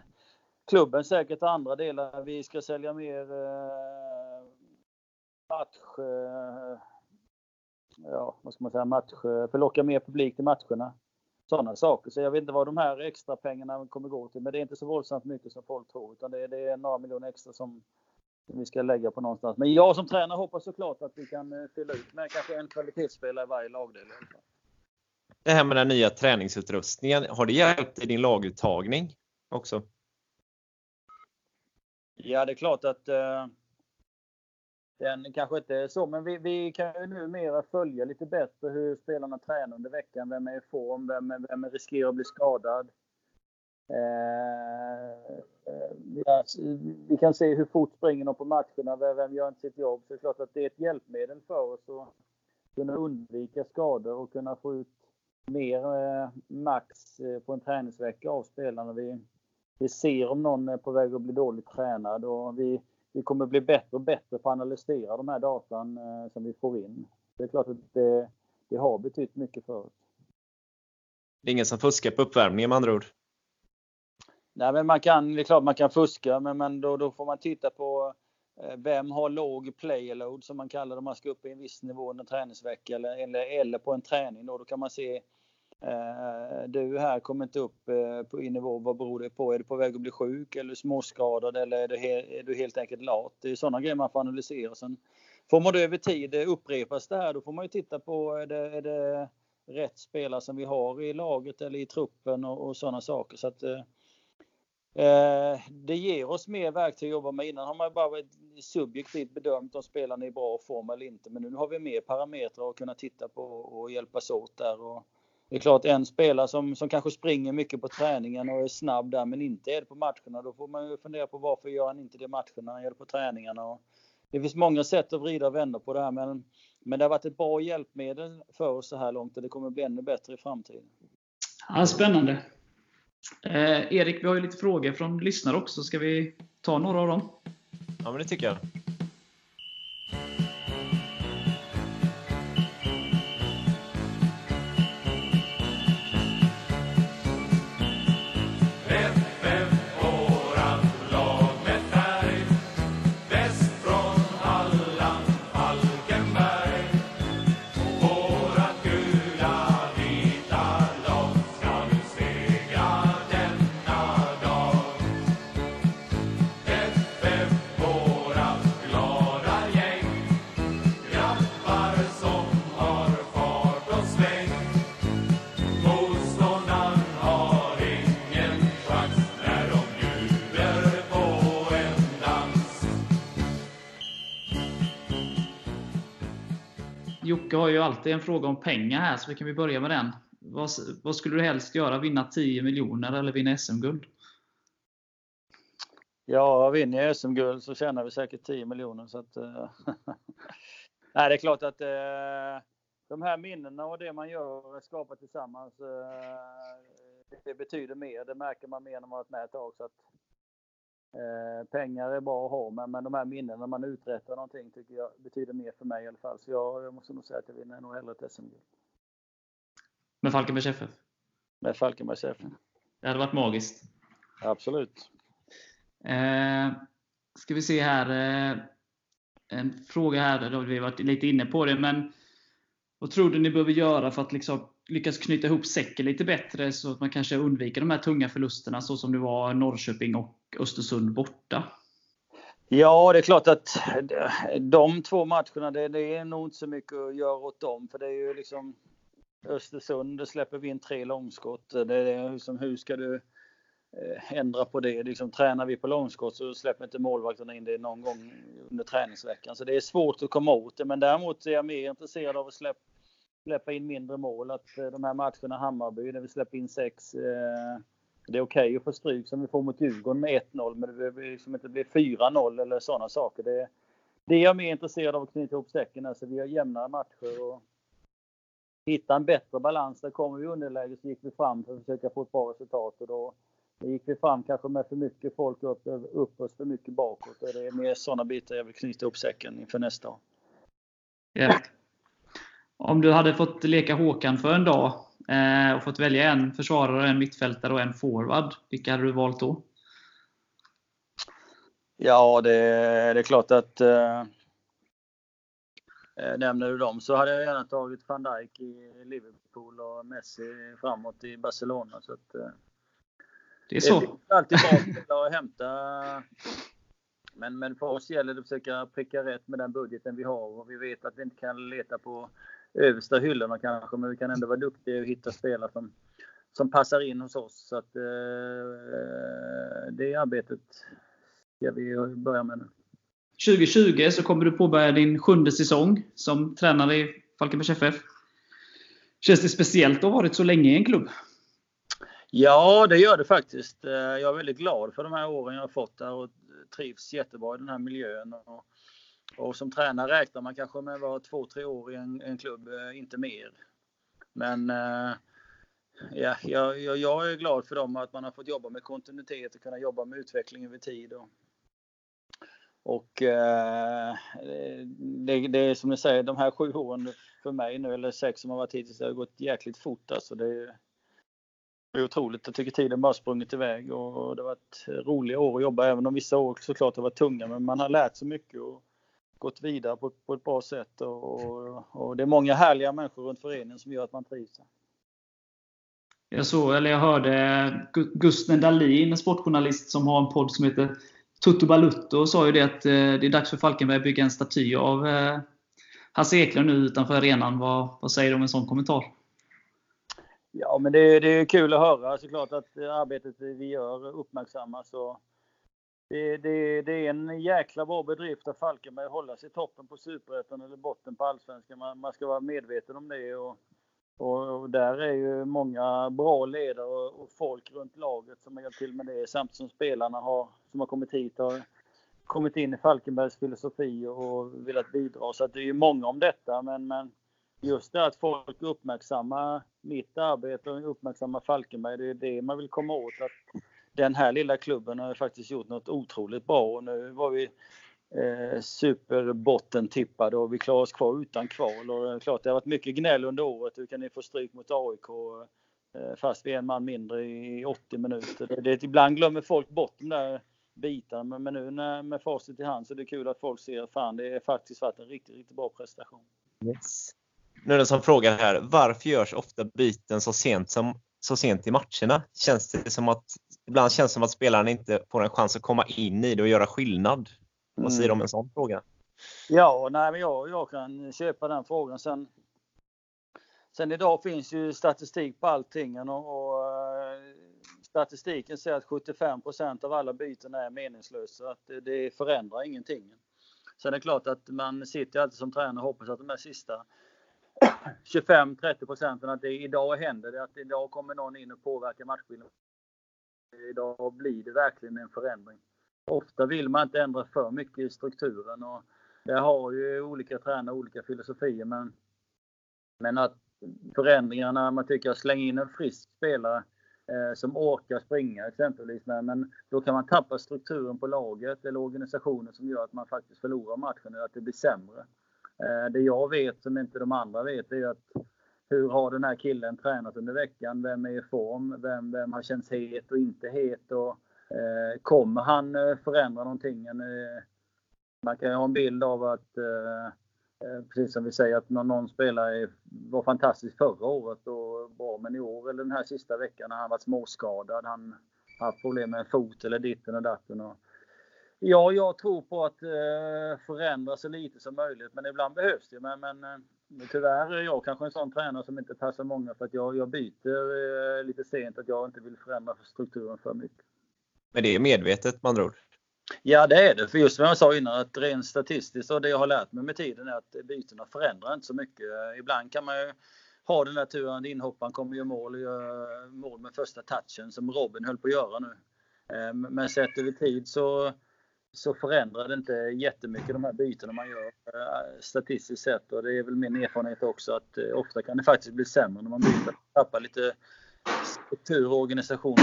klubben säkert ha andra delar. Vi ska sälja mer eh, match... Eh, ja, vad ska man säga? Match... Förlocka mer publik till matcherna. Sådana saker. Så jag vet inte vad de här extra pengarna kommer gå till. Men det är inte så våldsamt mycket som folk tror. Utan det, det är några miljoner extra som vi ska lägga på någonstans. Men jag som tränare hoppas såklart att vi kan eh, fylla ut med kanske en kvalitetsspelare i varje lagdel. Det här med den nya träningsutrustningen, har det hjälpt i din laguttagning också? Ja, det är klart att eh, den kanske inte är så, men vi, vi kan ju numera följa lite bättre hur spelarna tränar under veckan. Vem är i form? Vem, vem riskerar att bli skadad? Eh, eh vi, vi, kan se hur fort springer de på matcherna, vem gör inte sitt jobb. Så det är klart att det är ett hjälpmedel för oss att kunna undvika skador och kunna få ut mer eh, max eh, på en träningsvecka av spelarna. Vi, vi ser om någon är på väg att bli dåligt tränad och vi, vi kommer bli bättre och bättre på att analysera de här datan eh, som vi får in. Det är klart att det, det har betytt mycket för oss. Det är ingen som fuskar på uppvärmningen med andra ord? Nej, men man kan, det är klart man kan fuska, men, men då, då får man titta på vem har låg playload som man kallar det, om man ska upp i en viss nivå under träningsvecka eller, eller, eller på en träning. Då, då kan man se Eh, Eh, du här kommer inte upp eh, i nivå. Vad beror det på? Är du på väg att bli sjuk eller småskadad eller är du, är du helt enkelt lat? Det är sådana grejer man får analysera. Sen får man det över tid eh, upprepas det här, då får man ju titta på är det, är det rätt spelare som vi har i laget eller i truppen och, och sådana saker. Så att, eh, det ger oss mer verktyg att jobba med. Innan har man bara subjektivt bedömt om spelarna är i bra form eller inte. Men nu har vi mer parametrar att kunna titta på och hjälpas åt där. Och, det är klart en spelare som, som kanske springer mycket på träningen och är snabb där men inte är det på matcherna. Då får man ju fundera på varför gör han inte det matcherna, han gör det på träningarna. Och det finns många sätt att vrida och vända på det här men, men det har varit ett bra hjälpmedel för oss så här långt och det kommer bli ännu bättre i framtiden. Ja, spännande. Eh, Erik, vi har ju lite frågor från lyssnare också. Ska vi ta några av dem? Ja, men det tycker jag. Jocke har ju alltid en fråga om pengar här, så vi kan vi börja med den. Vad, vad skulle du helst göra? Vinna 10 miljoner eller vinna SM-guld? Ja, vinner jag SM-guld så tjänar vi säkert 10 miljoner. Så att, eh, [laughs] Nej, det är klart att eh, de här minnena och det man gör och skapar tillsammans, eh, det betyder mer. Det märker man mer när man varit med ett tag. Så att, Eh, pengar är bra att ha, men, men de här minnena när man uträttar någonting tycker jag betyder mer för mig i alla fall. Så jag, jag måste nog säga att jag vinner nog hellre ett SM-guld. Med Falkenbergs FF? Med Falkenbergs FF. Det hade varit magiskt. Absolut. Eh, ska vi se här. Eh, en fråga här, då vi varit lite inne på det, men vad tror du ni behöver göra för att liksom lyckas knyta ihop säcken lite bättre så att man kanske undviker de här tunga förlusterna så som det var Norrköping och Östersund borta? Ja, det är klart att de två matcherna, det, det, är nog inte så mycket att göra åt dem. För det är ju liksom Östersund, släpper vi in tre långskott. Det är liksom, hur ska du eh, ändra på det? Liksom, tränar vi på långskott så släpper inte målvakterna in det någon gång under träningsveckan. Så det är svårt att komma åt det. Men däremot är jag mer intresserad av att släppa släppa in mindre mål. Att eh, de här matcherna Hammarby, där vi släpper in sex, eh, det är okej okay att få stryk som vi får mot Djurgården med 1-0, men det behöver liksom inte bli 4-0 eller sådana saker. Det, det är jag mer intresserad av att knyta ihop säcken, alltså vi har jämnare matcher och hitta en bättre balans. Där kommer vi i underläge så gick vi fram för att försöka få ett bra resultat och då det gick vi fram kanske med för mycket folk upp, upp oss för mycket bakåt. Och det är mer sådana bitar jag vill knyta ihop säcken inför nästa år. Yeah. Om du hade fått leka Håkan för en dag och fått välja en försvarare, en mittfältare och en forward, vilka hade du valt då? Ja, det, det är klart att eh, eh, nämner du dem så hade jag gärna tagit van Dijk i Liverpool och Messi framåt i Barcelona. Så att, eh, det är så. Det är alltid bra att hämta. Men, men för oss gäller det att försöka pricka rätt med den budgeten vi har och vi vet att vi inte kan leta på översta hyllorna kanske, men vi kan ändå vara duktiga och hitta spelare som, som passar in hos oss. Så att, eh, det arbetet ska vi börja med nu. 2020 så kommer du påbörja din sjunde säsong som tränare i Falkenbergs FF. Känns det speciellt att ha varit så länge i en klubb? Ja, det gör det faktiskt. Eh, jag är väldigt glad för de här åren jag har fått där och trivs jättebra i den här miljön. Och, och som tränare räknar man kanske med att vara två, tre år i en, en klubb, eh, inte mer. Men eh, ja, jag, jag, är glad för dem att man har fått jobba med kontinuitet och kunna jobba med utveckling över tid. Och, och eh, det, det, är som ni säger, de här sju åren för mig nu, eller sex som har varit hittills, det har gått jäkligt fort. Alltså det, det är otroligt. Jag tycker tiden bara sprungit iväg och det har varit roliga år att jobba, även om vissa år såklart har varit tunga. Men man har lärt sig mycket och gått vidare på, på ett bra sätt. Och, och, det är många härliga människor runt föreningen som gör att man trivs. Jag såg, eller jag hörde Gusten Dahlin, en sportjournalist som har en podd som heter Tutto Balutto, sa ju det att eh, det är dags för Falkenberg att bygga en staty av eh, Hasse Eklund nu utanför arenan. Vad, vad säger du om en sån kommentar? Ja, men det, det är kul att höra såklart att arbetet vi gör uppmärksammas. Och det, det, det är en jäkla bra bedrift av Falkenberg att hålla sig i toppen på Superettan eller botten på Allsvenskan. Man, man ska vara medveten om det. Och, och, och, där är ju många bra ledare och, och, folk runt laget som har hjälpt till med det. Samtidigt som spelarna har, som har kommit hit har kommit in i Falkenbergs filosofi och velat bidra. Så att det är ju många om detta. Men, men just det att folk uppmärksammar mitt arbete och uppmärksammar Falkenberg. Det är det man vill komma åt. Att den här lilla klubben har faktiskt gjort något otroligt bra och nu var vi eh, superbottentippade och vi klarade oss kvar utan kval. Och det är klart, det har varit mycket gnäll under året. Hur kan ni få stryk mot AIK eh, fast vi är en man mindre i 80 minuter? Det, det, ibland glömmer folk bort de där bitarna, men, men nu när, med facit i hand så är det kul att folk ser fan det är faktiskt varit en riktigt, riktigt bra prestation. Yes. Nu är det som frågar här, varför görs ofta byten så sent, som, så sent i matcherna? Känns det som att, ibland känns det som att spelarna inte får en chans att komma in i det och göra skillnad. Vad säger du om en sån fråga? Ja, nej, men jag, jag kan köpa den frågan. Sen, sen idag finns ju statistik på allting och, och eh, statistiken säger att 75% av alla byten är meningslösa. Att det, det förändrar ingenting. Sen är det klart att man sitter alltid som tränare och hoppas att de här sista 25-30 procenten att det idag händer det. Att idag kommer någon in och påverkar matchbilden. Idag blir det verkligen en förändring. Ofta vill man inte ändra för mycket i strukturen och där har ju olika tränare olika filosofier men, men att förändringarna, man tycker att slänga in en frisk spelare eh, som orkar springa exempelvis. Men, men då kan man tappa strukturen på laget eller organisationen som gör att man faktiskt förlorar matchen eller att det blir sämre. Eh, det jag vet som inte de andra vet är att hur har den här killen tränat under veckan? Vem är i form? Vem, vem har känts het och inte het? Och, eh, kommer han eh, förändra någonting? Eh, man kan ju ha en bild av att, eh, eh precis som vi säger, att någon, någon spelare var fantastisk förra året och bra, men i år eller den här sista veckan har han varit småskadad. Han har haft problem med fot eller ditten och datten. Och, Ja, jag tror på att eh, förändra så lite som möjligt, men ibland behövs det. Men, men, tyvärr är jag kanske en sån tränare som inte passar många för att jag, jag byter eh, lite sent, att jag inte vill förändra strukturen för mycket. Men det är medvetet man tror? Ja, det är det. För just som jag sa innan, att rent statistiskt och det jag har lärt mig med tiden är att bytena förändrar inte så mycket. Ibland kan man ju ha den där turen att inhopparen kommer gör mål och gör mål med första touchen som Robin höll på att göra nu. Eh, men sett över tid så så förändrar det inte jättemycket de här bytena man gör eh, statistiskt sett. Och det är väl min erfarenhet också att eh, ofta kan det faktiskt bli sämre när man byter. Tappar lite struktur och organisation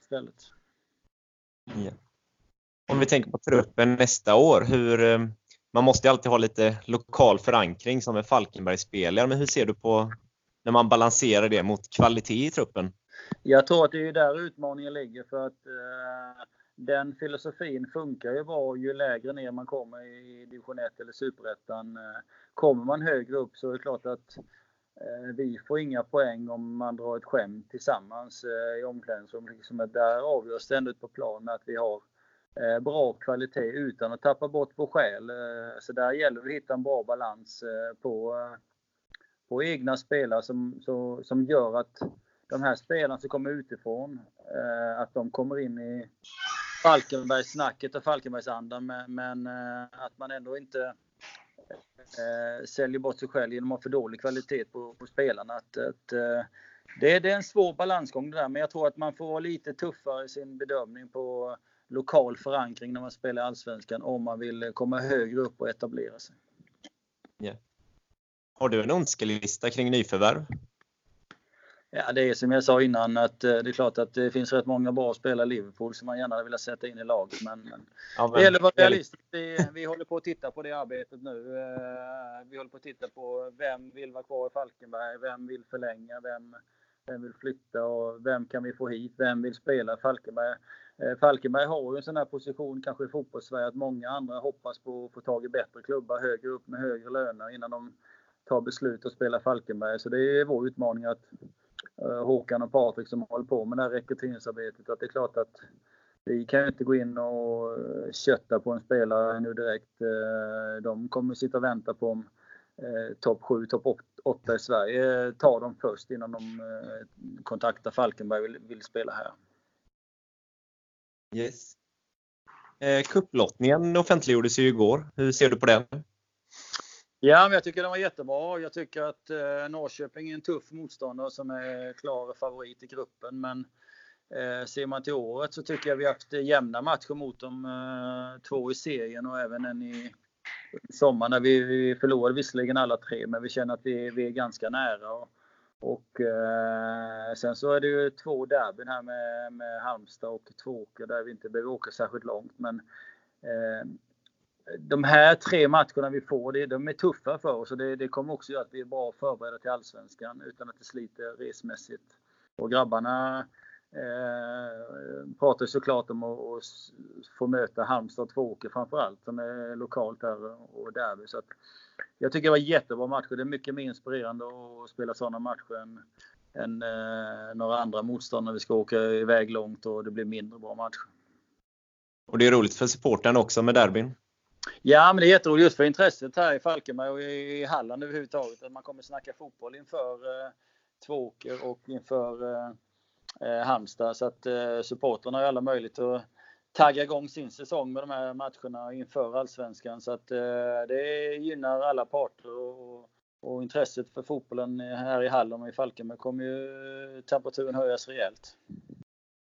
istället. Ja. Om vi tänker på truppen nästa år. Hur, eh, man måste ju alltid ha lite lokal förankring som en Falkenbergsspelare, men hur ser du på när man balanserar det mot kvalitet i truppen? Jag tror att det är där utmaningen ligger för att eh, den filosofin funkar ju bra ju lägre ner man kommer i division 1 eller superettan. Eh, kommer man högre upp så är det klart att eh, vi får inga poäng om man drar ett skämt tillsammans eh, i omklädningsrummet. Liksom där avgörs det ändå på plan med att vi har bra kvalitet utan att tappa bort vår själ. Så där gäller det att hitta en bra balans på, på egna spelare som, så, som gör att de här spelarna som kommer utifrån, att de kommer in i Falkenbergssnacket och Falkenbergsandan men, men eh, att man ändå inte eh, säljer bort sig själv genom att ha för dålig kvalitet på, på spelarna. Att, att eh, det, det, är en svår balansgång det där, men jag tror att man får vara lite tuffare i sin bedömning på lokal förankring när man spelar Allsvenskan om man vill komma högre upp och etablera sig. Yeah. Har du en önskelista kring nyförvärv? Ja, det är som jag sa innan att eh, det är klart att det finns rätt många bra spelare i Liverpool som man gärna vill sätta in i laget. Men, ja, men det gäller att vara realistisk. Vi, vi håller på att titta på det arbetet nu. Eh, vi håller på att titta på vem vill vara kvar i Falkenberg? Vem vill förlänga? Vem, vem vill flytta? Och vem kan vi få hit? Vem vill spela Falkenberg? Eh, Falkenberg har ju en sån här position kanske i fotbollssverige att många andra hoppas på att få tag i bättre klubbar högre upp med högre löner innan de tar beslut att spela Falkenberg. Så det är vår utmaning att Eh, Håkan och Patrik som håller på med det här rekryteringsarbetet. Att det är klart att vi kan ju inte gå in och eh, kötta på en spelare nu direkt. Eh, de kommer sitta och vänta på om topp 7, topp 8 i Sverige tar dem först innan de kontaktar Falkenberg och vill, vill spela här. Yes. Kupplottningen offentliggjordes ju igår. Hur ser du på den? Ja, men jag tycker den var jättebra. Jag tycker att eh, Norrköping är en tuff motståndare som är klar favorit i gruppen. Men eh, ser man till året så tycker jag vi har haft jämna matcher mot dem. Eh, två i serien och även en i sommar när vi, vi förlorade visserligen alla tre, men vi känner att vi, vi är ganska nära. Och, och eh, sen så är det ju två derbyn här med, med Halmstad och Tvååker där vi inte behöver åka särskilt långt. Men eh, de här tre matcherna vi får, det, de är tuffa för oss och det, det kommer också göra att vi är bra förberedda till Allsvenskan utan att det sliter resmässigt. Och grabbarna eh, pratar såklart om att, att få möta Halmstad och Tvååker framförallt som är lokalt här och derby. Så att, jag tycker det var jättebra matcher. Det är mycket mer inspirerande att spela sådana matcher än, än eh, några andra motståndare. Vi ska åka iväg långt och det blir mindre bra matcher. Och det är roligt för supporten också med derbyn. Ja, men det är jätteroligt just för intresset här i Falkenberg och i Halland överhuvudtaget. Att man kommer snacka fotboll inför eh, Tvååker och inför eh, eh Halmstad. Så att eh, supportrarna har alla möjlighet att tagga igång sin säsong med de här matcherna inför Allsvenskan. Så att eh, det gynnar alla parter. Och, och intresset för fotbollen här i Halland och i Falkenberg kommer ju temperaturen höjas rejält.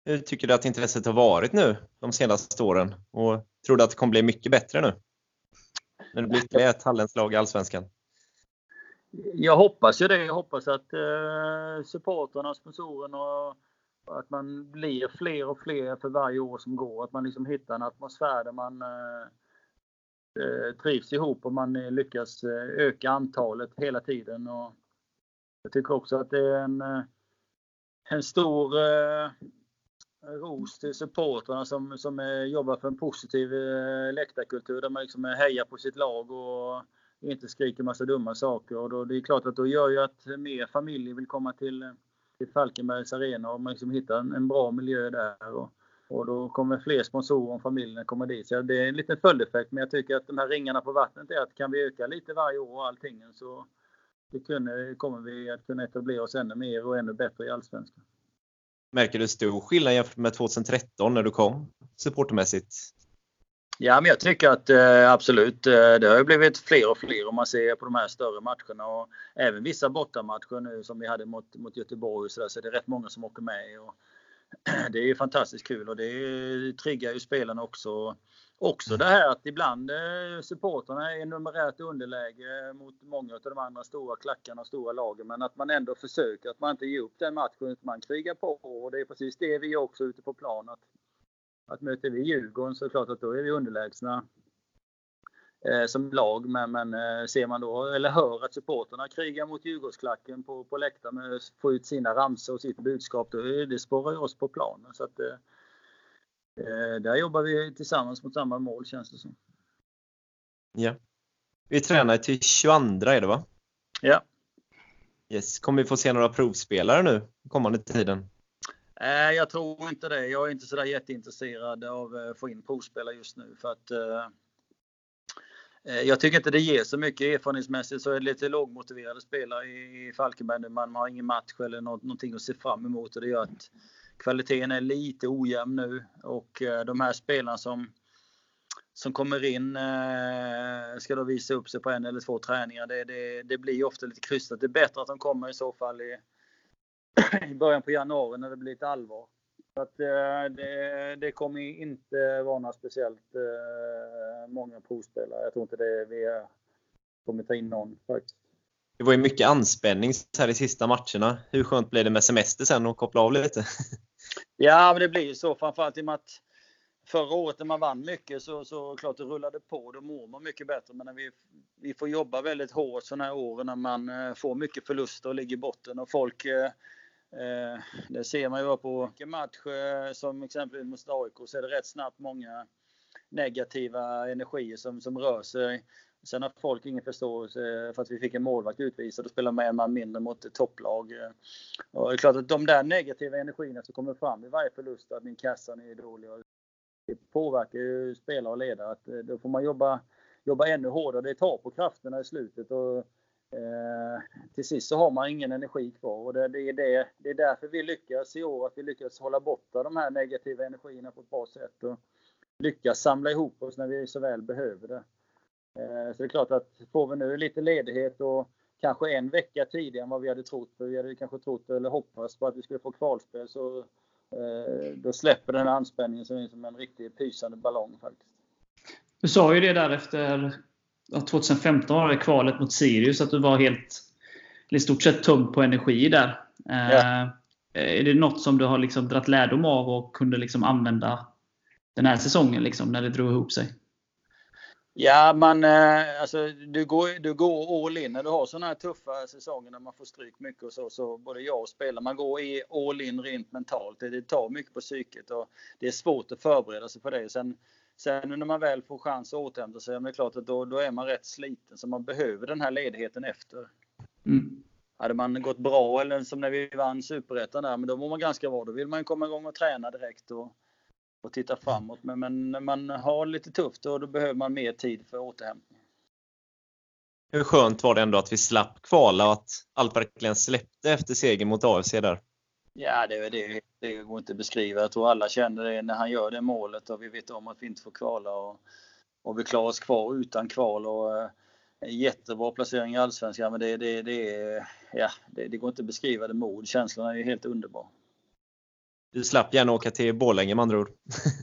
Hur tycker du att intresset har varit nu de senaste åren? Och tror du att det kommer bli mycket bättre nu? När det blir ytterligare ett halländsk lag i Allsvenskan? Jag hoppas ju det. Jag hoppas att eh, supportrarna, sponsorerna och att man blir fler och fler för varje år som går. Att man liksom hittar en atmosfär där man eh, eh trivs ihop och man lyckas eh, öka antalet hela tiden. Och jag tycker också att det är en, eh, en stor eh, ros till supportrarna som, som jobbar för en positiv eh, läktarkultur där man liksom hejar på sitt lag och inte skriker massa dumma saker. Och då, det är klart att då gör ju att mer familjer vill komma till, till Falkenbergs arena och man liksom hittar en, en bra miljö där. Och, och då kommer fler sponsorer om familjerna kommer dit. Så det är en liten följdeffekt. Men jag tycker att de här ringarna på vattnet är att kan vi öka lite varje år och allting så det kunde, kommer vi att kunna etablera oss ännu mer och ännu bättre i Allsvenskan. Märker du stor skillnad jämfört med 2013 när du kom supportermässigt? Ja, men jag tycker att eh, absolut. Eh, det har ju blivit fler och fler om man ser på de här större matcherna och även vissa bortamatcher nu som vi hade mot, mot Göteborg så, där, så är det rätt många som åker med. Och [clears throat] det är fantastiskt kul och det triggar ju spelarna också. Också det här att ibland eh, supportrarna är numerärt underläge mot många av de andra stora klackarna och stora lagen. Men att man ändå försöker, att man inte ger upp den matchen, utan man krigar på. Och det är precis det vi också ute på plan. Att, att möter vi Djurgården så är det klart att då är vi underlägsna eh, som lag. Men, men eh, ser man då, eller hör att supporterna krigar mot Djurgårdsklacken på, på läktaren med att få ut sina ramsor och sitt budskap, då det spårar ju oss på planen. Så att, eh, Eh, där jobbar vi tillsammans mot samma mål känns det som. Ja. Vi tränar till 22 är det va? Ja. Yes. Kommer vi få se några provspelare nu kommande tiden? Nej, jag tror inte det. Jag är inte sådär jätteintresserad av att få in provspelare just nu för att eh, eh, Eh, jag tycker inte det ger så mycket erfarenhetsmässigt så är det lite lågmotiverade spelare i Falkenberg. nu. Man har ingen match eller någonting att se fram emot och det gör att kvaliteten är lite ojämn nu och eh, de här spelarna som, som kommer in eh, ska då visa upp sig på en eller två träningar. Det, det, det blir ofta lite krystat. Det är bättre att de kommer i så fall i, [clears throat] i början på januari när det blir lite allvar. Så att, eh, det, det kommer inte vara några speciellt många provspelare. Jag tror inte det vi kommer ta in någon faktiskt. Det var ju mycket anspänning här i sista matcherna. Hur skönt blir det med semester sen och koppla av lite? [laughs] Ja, men det blir ju så. Framförallt i och med att förra året när man vann mycket så, så klart det rullade på. Då mår man mycket bättre. Men när vi, vi får jobba väldigt hårt sådana här år när man eh, får mycket förluster och ligger i botten. Och folk, eh, det ser man ju på en match som exempelvis mot AIK så är det rätt snabbt många negativa energier som, som rör sig. Sen har folk ingen förståelse för att vi fick en målvakt utvisad och spelar med en man mindre mot ett topplag. Eh, och det är klart att de där negativa energierna som kommer fram i varje förlust, att min kassan är dålig, det påverkar ju spelare och ledare. Att eh, då får man jobba, jobba ännu hårdare. Det tar på krafterna i slutet. Och, Eh, till sist så har man ingen energi kvar. Och det, det, är det, det är därför vi lyckas i år, att vi lyckas hålla borta de här negativa energierna på ett bra sätt. Och lyckas samla ihop oss när vi så väl behöver det. Eh, så det är klart att får vi nu lite ledighet och kanske en vecka tidigare än vad vi hade trott, för vi hade kanske trott eller hoppats på att vi skulle få kvalspel, så eh, då släpper den anspänningen som är som en riktig pysande ballong faktiskt. Du sa ju det där efter 2015 var det kvalet mot Sirius, att du var helt, i stort sett tömd på energi där. Eh, ja. Är det något som du har liksom dragit lärdom av och kunde liksom använda den här säsongen, liksom, när det drog ihop sig? Ja, man, eh, alltså, du, går, du går all in när du har sådana här tuffa säsonger när man får stryk mycket och så. så både jag och spelare, man går i all in rent mentalt. Det, det tar mycket på psyket och det är svårt att förbereda sig för det. Sen, sen när man väl får chans att återhämta sig, det är klart att då, då är man rätt sliten så man behöver den här ledigheten efter. Mm. Hade man gått bra eller som när vi vann Superettan där, men då var man ganska bra. Då vill man komma igång och träna direkt. Och, och titta framåt. Men, men när man har lite tufft och då behöver man mer tid för återhämtning. Hur skönt var det ändå att vi slapp kvala och att allt verkligen släppte efter segern mot AFC där? Ja, det, det, det går inte att beskriva. Jag tror alla känner det när han gör det målet och vi vet om att vi inte får kvala. Och, och vi klarar oss kvar utan kval. Och, eh, jättebra placering i Allsvenskan, men det, det, det, ja, det, det går inte att beskriva det mod. Känslan är helt underbar. Du slapp gärna åka till Borlänge med andra ord.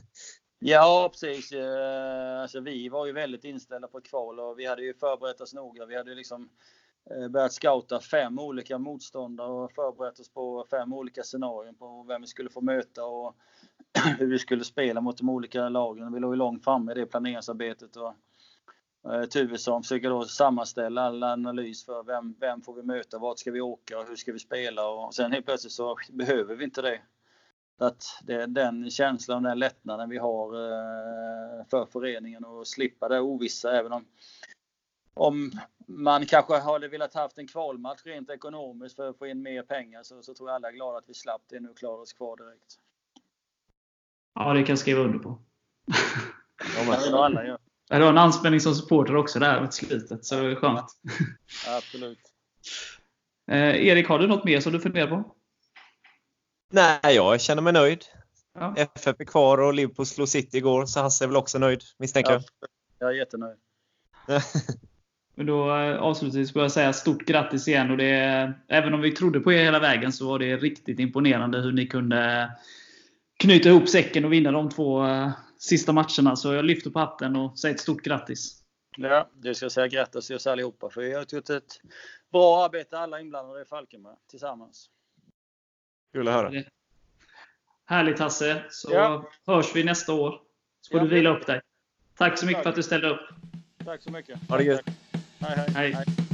[laughs] ja, precis. Eh, alltså, vi var ju väldigt inställda på kval och vi hade ju förberett oss noga. Vi hade liksom Eh, börjat scouta fem olika motståndare och förberett oss på fem olika scenarion på vem vi skulle få möta och [clears throat] hur vi skulle spela mot de olika lagen. Vi låg ju långt framme i det planeringsarbetet. Och, eh, Tuvesson försöker då sammanställa all analys för vem, vem får vi möta, vart ska vi åka och hur ska vi spela och sen helt plötsligt så behöver vi inte det. Att det är den känslan och den lättnaden vi har eh, för föreningen och slippa det ovissa även om om man kanske hade velat haft en kvalmatch rent ekonomiskt för att få in mer pengar så, så tror jag alla är glada att vi slapp det nu och klarade oss kvar direkt. Ja, det kan jag skriva under på. Ja, alla gör. Det var en anspänning som supporter också där mot slutet, så det är skönt. Ja, absolut. Eh, Erik, har du något mer som du funderar på? Nej, jag känner mig nöjd. Ja. FF är kvar och Liverpool slog City igår, så Hasse är väl också nöjd, misstänker jag. Ja, jag är jättenöjd. [laughs] Men då eh, avslutningsvis vill jag säga stort grattis igen. Och det, även om vi trodde på er hela vägen så var det riktigt imponerande hur ni kunde knyta ihop säcken och vinna de två uh, sista matcherna. Så jag lyfter på hatten och säger ett stort grattis. Ja, det ska säga grattis till oss allihopa. För vi har gjort ett bra arbete alla inblandade i Falkenberg tillsammans. Kul att höra. Härligt Hasse. Så ja. hörs vi nästa år. Så får ja. du vila upp dig. Tack så mycket Tack. för att du ställde upp. Tack så mycket. Ha det gött. Hi. hi. hi.